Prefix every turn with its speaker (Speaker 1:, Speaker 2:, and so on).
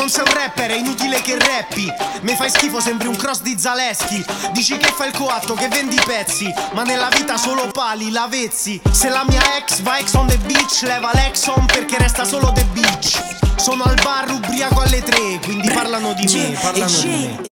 Speaker 1: non sei un rapper, è inutile che rappi. Mi fai schifo, sembri un cross di Zaleschi. Dici che fai il coatto, che vendi pezzi. Ma nella vita solo pali, lavezzi. Se la mia ex va ex on the beach, leva l'exon perché resta solo the beach. Sono al bar ubriaco alle tre, quindi parlano di me, parlano di me.